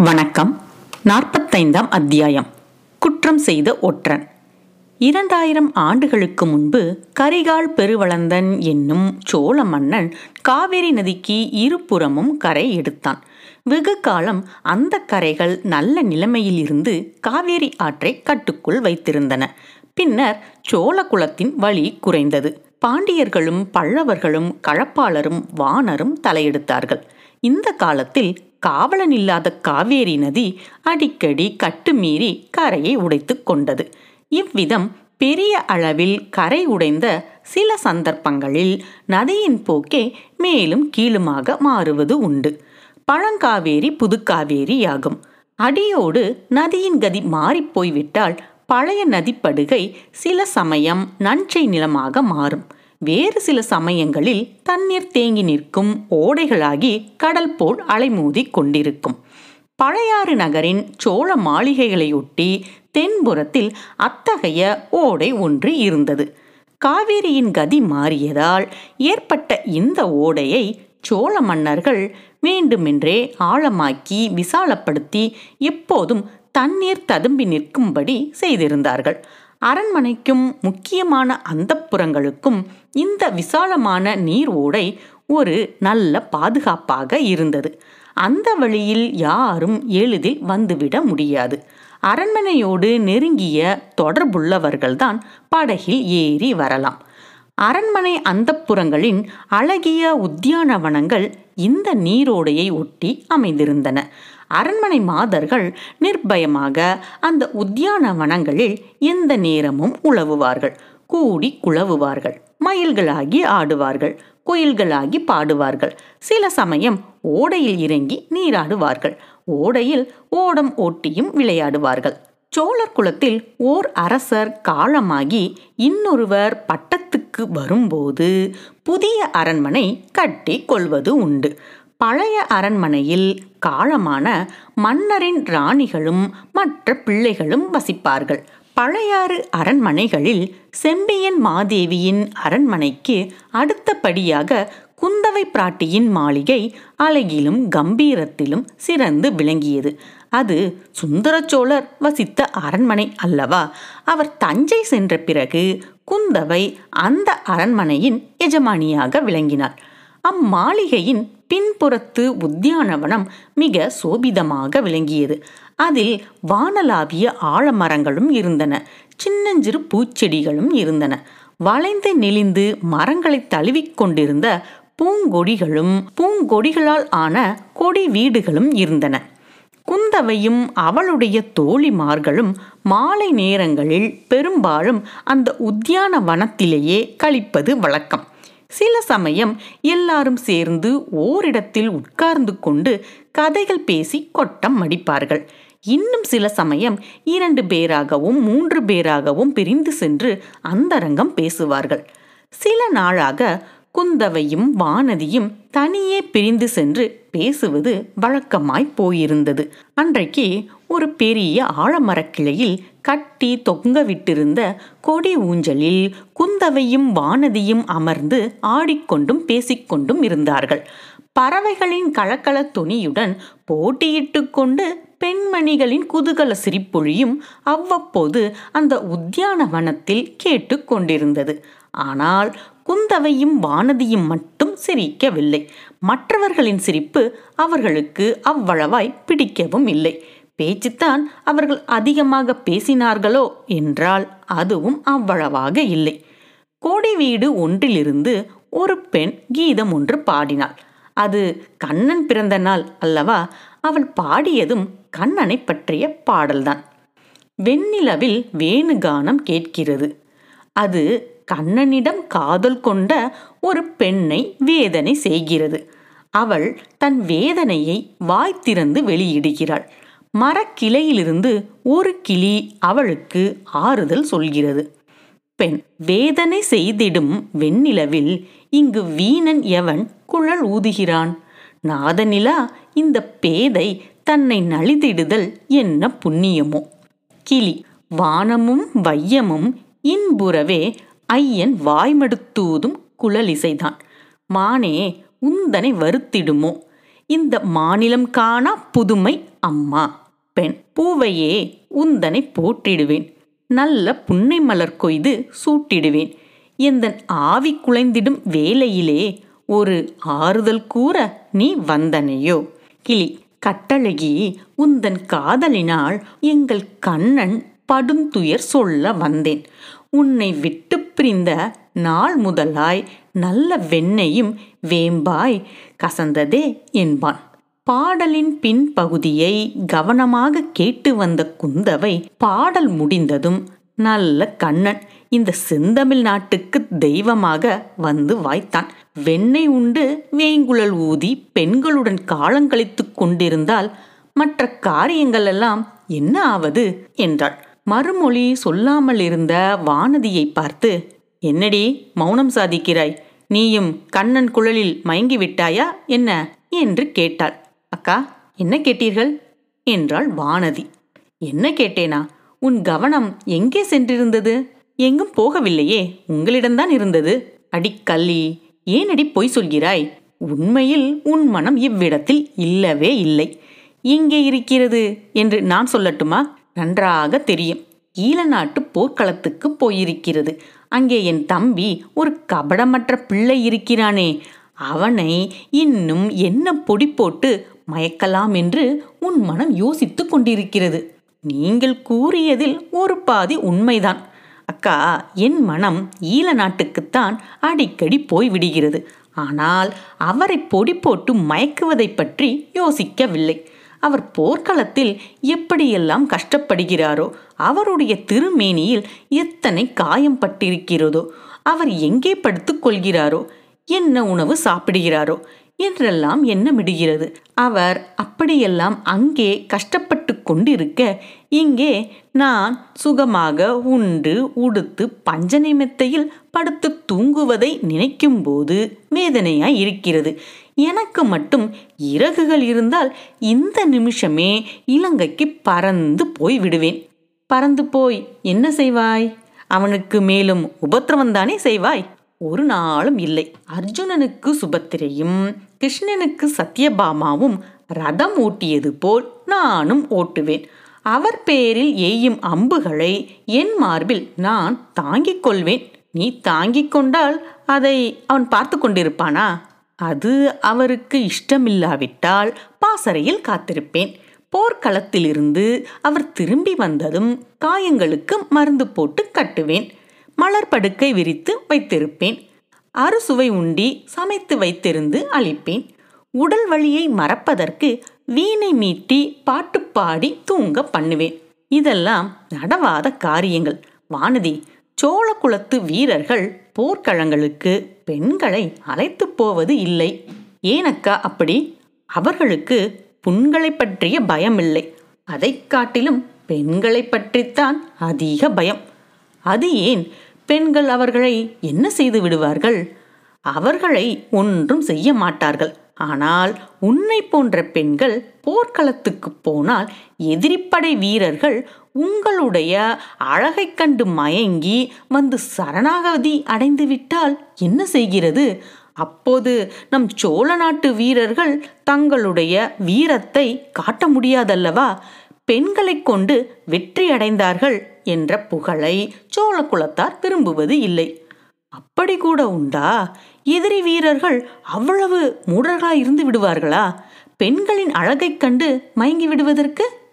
வணக்கம். நாற்பத்தைந்தாம் அத்தியாயம். குற்றம் செய்த ஒற்றன். இரண்டாயிரம் ஆண்டுகளுக்கு முன்பு கரிகால் பெருவளந்தன் என்னும் சோழ மன்னன் காவிரி நதிக்கு இருபுறமும் கரை எடுத்தான். வெகு காலம் அந்த கரைகள் நல்ல நிலைமையில் இருந்து காவேரி ஆற்றை கட்டுக்குள் வைத்திருந்தன. பின்னர் சோழ குலத்தின் வழி குறைந்தது. பாண்டியர்களும் பல்லவர்களும் களப்பாளரும் வானரும் தலையெடுத்தார்கள். இந்த காலத்தில் காவலன் இல்லாத காவேரி நதி அடிக்கடி கட்டுமீறி கரையை உடைத்து கொண்டது. இவ்விதம் பெரிய அளவில் கரை உடைந்த சில சந்தர்ப்பங்களில் நதியின் போக்கே மேலும் கீழுமாக மாறுவது உண்டு. பழங்காவேரி புதுக்காவேரி ஆகும் அடியோடு நதியின் கதி மாறிப்போய்விட்டால் பழைய நதிப்படுகை சில சமயம் நஞ்சை நிலமாக மாறும். வேறு சில சமயங்களில் தண்ணீர் தேங்கி நிற்கும் ஓடைகளாகி கடல் போல் அலைமோதி கொண்டிருக்கும். பழையாறு நகரின் சோழ மாளிகைகளையொட்டி தென்புறத்தில் அத்தகைய ஓடை ஒன்று இருந்தது. காவேரியின் கதி மாறியதால் ஏற்பட்ட இந்த ஓடையை சோழ மன்னர்கள் வேண்டுமென்றே ஆழமாக்கி விசாலப்படுத்தி எப்போதும் தண்ணீர் ததும்பி நிற்கும்படி செய்திருந்தார்கள். அரண்மனைக்கும் முக்கியமான அந்தப்புறங்களுக்கும் இந்த விசாலமான நீர் ஓடை ஒரு நல்ல பாதுகாப்பாக இருந்தது. அந்த வழியில் யாரும் எளிதில் வந்துவிட முடியாது. அரண்மனையோடு நெருங்கிய தொடர்புள்ளவர்கள்தான் படகில் ஏறி வரலாம். அரண்மனை அந்தப்புறங்களின் அழகிய உத்தியானவனங்கள் இந்த நீரோடையை ஒட்டி அமைந்திருந்தன. அரண்மனை மாதர்கள் நிர்பயமாக அந்த உத்தியானவனங்களில் எந்த நேரமும் உழவுவார்கள். கூடி குழவுவார்கள். மயில்களாகி ஆடுவார்கள். குயில்களாகி பாடுவார்கள். சில சமயம் ஓடையில் இறங்கி நீராடுவார்கள். ஓடையில் ஓடம் ஓட்டியும் விளையாடுவார்கள். சோழர் குலத்தில் ஓர் அரசர் காலமாகி இன்னொருவர் பட்டத்துக்கு வரும்போது புதிய அரண்மனை கட்டி கொள்வது உண்டு. பழைய அரண்மனையில் காலமான மன்னரின் ராணிகளும் மற்ற பிள்ளைகளும் வசிப்பார்கள். பழையாறு அரண்மனைகளில் செம்பியன் மாதேவியின் அரண்மனைக்கு அடுத்தபடியாக குந்தவை பிராட்டியின் மாளிகை அழகிலும் கம்பீரத்திலும் சிறந்து விளங்கியது. அது சுந்தர சோழர் வசித்த அரண்மனை அல்லவா? அவர் தஞ்சை சென்ற பிறகு குந்தவை அந்த அரண்மனையின் எஜமானியாக விளங்கினார். அம்மாளிகையின் பின்புறத்து உத்தியானவனம் மிக சோபிதமாக விளங்கியது. அதில் வானலாவிய ஆழமரங்களும் இருந்தன. சின்னஞ்சிறு பூச்செடிகளும் இருந்தன. வளைந்து நெளிந்து மரங்களை தழுவிக் கொண்டிருந்த பூங்கொடிகளும் பூங்கொடிகளால் ஆன கொடி வீடுகளும் இருந்தன. குந்தவையும் அவளுடைய தோழிமார்களும் மாலை நேரங்களில் பெரும்பாலும் அந்த உத்தியான வனத்திலேயே கழிப்பது வழக்கம். சில சமயம் எல்லாரும் சேர்ந்து ஓரிடத்தில் உட்கார்ந்து கொண்டு கதைகள் பேசி கொட்டம் மடிப்பார்கள் இன்னும் சில சமயம் இரண்டு பேராகவும் மூன்று பேராகவும் பிரிந்து சென்று அந்தரங்கம் பேசுவார்கள். சில நாளாக குந்தவையும் வானதியும் தனியே பிரிந்து சென்று பேசுவது வழக்கமாய் போயிருந்தது. அன்றைக்கு ஒரு பெரிய ஆழமரக்கிளையில் கட்டி தொங்க விட்டிருந்த கொடி ஊஞ்சலில் குந்தவையும் வானதியும் அமர்ந்து ஆடிக்கொண்டும் பேசிக்கொண்டும் இருந்தார்கள். பறவைகளின் கலக்கல துணியுடன் போட்டியிட்டு கொண்டு பெண்மணிகளின் குதூகல சிரிப்பொழியும் அவ்வப்போது அந்த உத்தியானவனத்தில் கேட்டு கொண்டிருந்தது. ஆனால் குந்தவையும் வானதியும் மட்டும் சிரிக்கவில்லை. மற்றவர்களின் சிரிப்பு அவர்களுக்கு அவ்வளவாய் பிடிக்கவும் இல்லை. பேச்சுத்தான் அவர்கள் அதிகமாக பேசினார்களோ என்றால் அதுவும் அவ்வளவாக இல்லை. கோடி வீடு ஒன்றிலிருந்து ஒரு பெண் கீதம் ஒன்று பாடினாள். அது கண்ணன் பிறந்த நாள் அல்லவா? அவள் பாடியதும் கண்ணனை பற்றிய பாடல்தான். வெண்ணிலவில் வேணுகானம் கேட்கிறது. அது கண்ணனிடம் காதல் கொண்ட ஒரு பெண்ணை வேதனை செய்கிறது. அவள் தன் வேதனையை வாய் திறந்து வெளியிடுகிறாள். மரக்கிளையிலிருந்து ஒரு கிளி அவளுக்கு ஆறுதல் சொல்கிறது. பெண் வேதனை செய்திடும் வெண்ணிலவில் இங்கு வீணன் எவன் குழல் ஊதுகிறான்? நாதனிலா இந்த பேதை தன்னை நலிதிடுதல் என்ன புண்ணியமோ? கிளி வானமும் வையமும் இன்புறவே ஐயன் வாய்மெடுத்தூதும் குழலிசைதான். மானே உந்தனை வருத்திடுமோ? இந்த மாநிலம் காணா புதுமை அம்மா. பெண் பூவையே உந்தனை போட்டிடுவேன் நல்ல புன்னை மலர் கொய்து சூட்டிடுவேன். எந்தன் ஆவி குலைந்திடும் வேலையிலே ஒரு ஆறுதல் கூற நீ வந்தனையோ? கிளி கட்டழகி உந்தன் காதலினால் எங்கள் கண்ணன் படுந்துயர் சொல்ல வந்தேன். உன்னை விட்டு பிரிந்த நாள் முதலாய் நல்ல வெண்ணையும் வேம்பாய் கசந்ததே என்பான். பாடலின் பின்பகுதியை கவனமாக கேட்டு வந்த குந்தவை பாடல் முடிந்ததும் நல்ல கண்ணன் இந்த செந்தமிழ் நாட்டுக்கு தெய்வமாக வந்து வாய்த்தான். வெண்ணெய் உண்டு வேங்குழல் ஊதி பெண்களுடன் காலங்கழித்துக் கொண்டிருந்தால் மற்ற காரியங்கள் எல்லாம் என்ன ஆவது என்றாள். மறுமொழி சொல்லாமல் இருந்த வானதியை பார்த்து என்னடி மௌனம் சாதிக்கிறாய்? நீயும் கண்ணன் குழலில் மயங்கி விட்டாயா என்ன? என்று கேட்டாள். அக்கா என்ன கேட்டீர்கள்? என்றாள் வானதி. என்ன கேட்டேனா? உன் கவனம் எங்கே சென்றிருந்தது? எங்கும் போகவில்லையே. உங்களிடம்தான் இருந்தது. அடி கள்ளி ஏனடி பொய் சொல்கிறாய்? உண்மையில் உன் மனம் இவ்விடத்தில் இல்லவே இல்லை. இங்கே இருக்கிறது என்று நான் சொல்லட்டுமா? நன்றாக தெரியும். ஈழ நாட்டு போர்க்களத்துக்கு போயிருக்கிறது. அங்கே என் தம்பி ஒரு கபடமற்ற பிள்ளை இருக்கிறானே. அவனை இன்னும் என்ன பொடி போட்டு மயக்கலாம் என்று உன் மனம் யோசித்துக் கொண்டிருக்கிறது. நீங்கள் கூறியதில் ஒரு பாதி உண்மைதான். அக்கா என் மனம் ஈழ நாட்டுக்குத்தான் அடிக்கடி போய்விடுகிறது. ஆனால் அவரை பொடி போட்டு மயக்குவதை பற்றி யோசிக்கவில்லை. அவர் போர்க்களத்தில் எப்படியெல்லாம் கஷ்டப்படுகிறாரோ அவருடைய திருமேனியில் எத்தனை காயம் பட்டிருக்கிறதோ அவர் எங்கே படுத்துக் கொள்கிறாரோ என்ன உணவு சாப்பிடுகிறாரோ என்றெல்லாம் எண்ணமிடுகிறது. அவர் அப்படியெல்லாம் அங்கே கஷ்டப்பட்டு கொண்டிருக்க இங்கே நான் சுகமாக உண்டு உடுத்து பஞ்சனை மெத்தையில் படுத்து தூங்குவதை நினைக்கும் போது வேதனையாய் இருக்கிறது. எனக்கு மட்டும் இறகுகள் இருந்தால் இந்த நிமிஷமே இலங்கைக்கு பறந்து போய் விடுவேன். பறந்து போய் என்ன செய்வாய்? அவனுக்கு மேலும் உபத்திரவந்தானே செய்வாய்? ஒரு நாளும் இல்லை. அர்ஜுனனுக்கு சுபத்திரையும் கிருஷ்ணனுக்கு சத்யபாமாவும் ரதம் ஓட்டியது போல் நானும் ஓட்டுவேன். அவர் பேரில் எய்யும் அம்புகளை என் மார்பில் நான் தாங்கிக் கொள்வேன். நீ தாங்கிக் கொண்டால் அதை அவன் பார்த்து கொண்டிருப்பானா? அது அவருக்கு இஷ்டமில்லாவிட்டால் பாசறையில் காத்திருப்பேன். போர்க்களத்திலிருந்து அவர் திரும்பி வந்ததும் காயங்களுக்கு மருந்து போட்டு கட்டுவேன். மலர் படுக்கை விரித்து வைத்திருப்பேன். அறுசுவை உண்டி சமைத்து வைத்திருந்து அளிப்பேன் உடல் வழியை மறப்பதற்கு வீணை மீட்டி பாட்டு பாடி தூங்க பண்ணுவேன். இதெல்லாம் நடவாத காரியங்கள். வானதி சோழ குலத்து வீரர்கள் போர்க்களங்களுக்கு பெண்களை அழைத்து போவது இல்லை. ஏனக்கா அப்படி? அவர்களுக்கு புண்களை பற்றிய பயமில்லை. அதை காட்டிலும் பெண்களை பற்றித்தான் அதிக பயம். அது ஏன்? பெண்கள் அவர்களை என்ன செய்து விடுவார்கள்? அவர்களை ஒன்றும் செய்ய மாட்டார்கள். ஆனால் உன்னை போன்ற பெண்கள் போர்க்களத்துக்கு போனால் எதிரிப்படை வீரர்கள் உங்களுடைய அழகைக் கண்டு மயங்கி வந்து சரணாகதி அடைந்து விட்டால் என்ன செய்கிறது? அப்போது நம் சோழ நாட்டு வீரர்கள் தங்களுடைய வீரத்தை காட்ட முடியாதல்லவா? பெண்களைக் கொண்டு வெற்றி அடைந்தார்கள் என்ற புகழை சோழ குலத்தார் விரும்புவது இல்லை. அப்படி கூட உண்டா? எதிரி வீரர்கள் அவ்வளவு மூடர்களாய் இருந்து விடுவார்களா? பெண்களின் அழகைக் கண்டு மயங்கி விடுவதற்கு?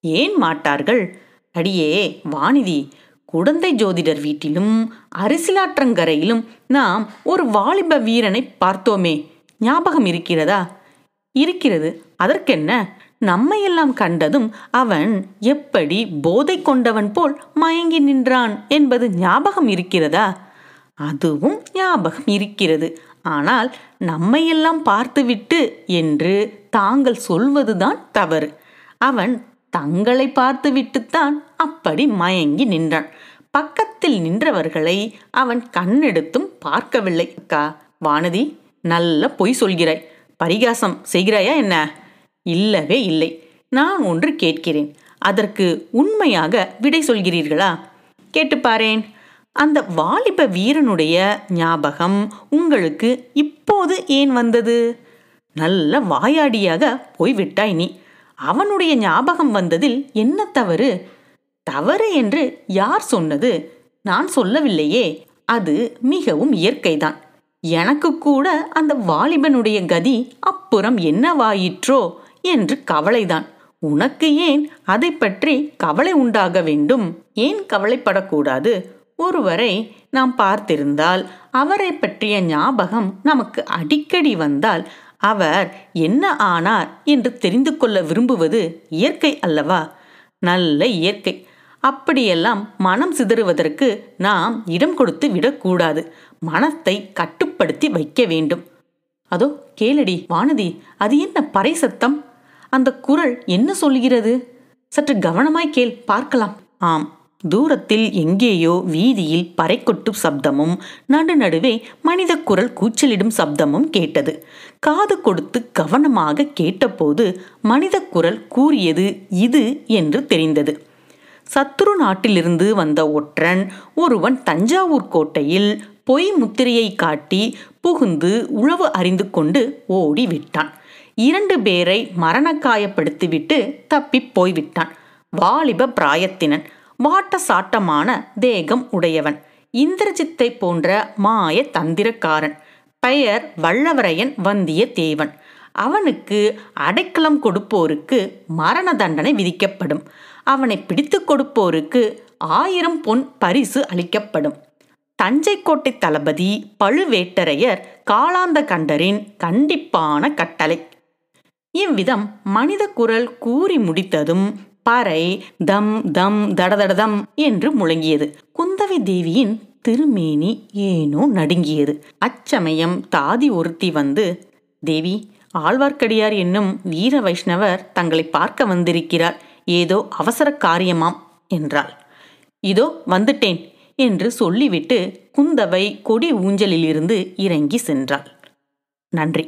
ஏன் மாட்டார்கள்? அடியே வானிதி குடந்தை ஜோதிடர் வீட்டிலும் அரிசிலாற்றங்கரையிலும் நாம் ஒரு வாலிப வீரனை பார்த்தோமே. ஞாபகம் இருக்கிறதா? இருக்கிறது. அதற்கென்ன? நம்மையெல்லாம் கண்டதும் அவன் எப்படி போதை கொண்டவன் போல் மயங்கி நின்றான் என்பது ஞாபகம் இருக்கிறதா? அதுவும் ஞாபகம் இருக்கிறது. ஆனால் நம்மையெல்லாம் பார்த்துவிட்டு என்று தாங்கள் சொல்வதுதான் தவறு. அவன் தங்களை பார்த்துவிட்டுத்தான் அப்படி மயங்கி நின்றான் பக்கத்தில் நின்றவர்களை அவன் கண்ணெடுத்தும் பார்க்கவில்லை. அக்கா வானதி நல்ல பொய் சொல்கிறாய். பரிகாசம் செய்கிறாயா என்ன? இல்லவே இல்லை. நான் ஒன்று கேட்கிறேன். அதற்கு உண்மையாக விடை சொல்கிறீர்களா? கேட்டுப்பாரேன் அந்த வாலிப வீரனுடைய ஞாபகம் உங்களுக்கு இப்போது ஏன் வந்தது? நல்ல வாயாடியாக போய்விட்டாய் நீ. அவனுடைய ஞாபகம் வந்ததில் என்ன தவறு? தவறு என்று யார் சொன்னது? நான் சொல்லவில்லையே. அது மிகவும் இயற்கைதான். எனக்கு கூட அந்த வாலிபனுடைய கதி அப்புறம் என்னவாயிற்றோ என்று கவலைதான். உனக்கு ஏன் அதை பற்றி கவலை உண்டாக வேண்டும்? ஏன் கவலைப்படக்கூடாது? ஒருவரை நாம் பார்த்திருந்தால் அவரை பற்றிய ஞாபகம் நமக்கு அடிக்கடி வந்தால் அவர் என்ன ஆனார் என்று தெரிந்து கொள்ள விரும்புவது இயற்கை அல்லவா? நல்ல இயற்கை. அப்படியெல்லாம் மனம் சிதறுவதற்கு நாம் இடம் கொடுத்து விடக்கூடாது. மனத்தை கட்டுப்படுத்தி வைக்க வேண்டும். அதோ கேளடி வானதி அது என்ன பறை சத்தம்? அந்த குரல் என்ன சொல்கிறது? சற்று கவனமாய் கேள் பார்க்கலாம். ஆம். தூரத்தில் எங்கேயோ வீதியில் பறைக்கொட்டும் சப்தமும் நடுநடுவே மனித குரல் கூச்சலிடும் சப்தமும் கேட்டது. காது கொடுத்து கவனமாக கேட்டபோது மனித குரல் கூறியது இது என்று தெரிந்தது. சத்துரு நாட்டிலிருந்து வந்த ஒற்றன் ஒருவன் தஞ்சாவூர் கோட்டையில் பொய் முத்திரையை காட்டி புகுந்து உழவு அறிந்து கொண்டு ஓடி விட்டான் இரண்டு பேரை மரணக்காயப்படுத்திவிட்டு தப்பிப் போய்விட்டான். வாலிப பிராயத்தினன். வாட்ட சாட்டமான தேகம் உடையவன். இந்திரஜித்தை போன்ற மாய தந்திரக்காரன். பெயர் வல்லவரையன் வந்தியத்தேவன் அவனுக்கு அடைக்கலம் கொடுப்போருக்கு மரண தண்டனை விதிக்கப்படும். அவனை பிடித்து கொடுப்போருக்கு ஆயிரம் பொன் பரிசு அளிக்கப்படும். தஞ்சை கோட்டை தளபதி பழுவேட்டரையர் காலாந்த கண்டரின் கண்டிப்பான கட்டளை. இவ்விதம் மனித குரல் கூறி முடித்ததும் பறை தம் தம் தடதடதம் என்று முழங்கியது. குந்தவி தேவியின் திருமேனி ஏனோ நடுங்கியது. அச்சமயம் தாதி ஒருத்தி வந்து தேவி ஆழ்வார்க்கடியார் என்னும் வீர வைஷ்ணவர் தங்களை பார்க்க வந்திருக்கிறார். ஏதோ அவசர காரியமாம் என்றாள். இதோ வந்துட்டேன் என்று சொல்லிவிட்டு குந்தவை கொடி ஊஞ்சலிலிருந்து இறங்கி சென்றாள். நன்றி.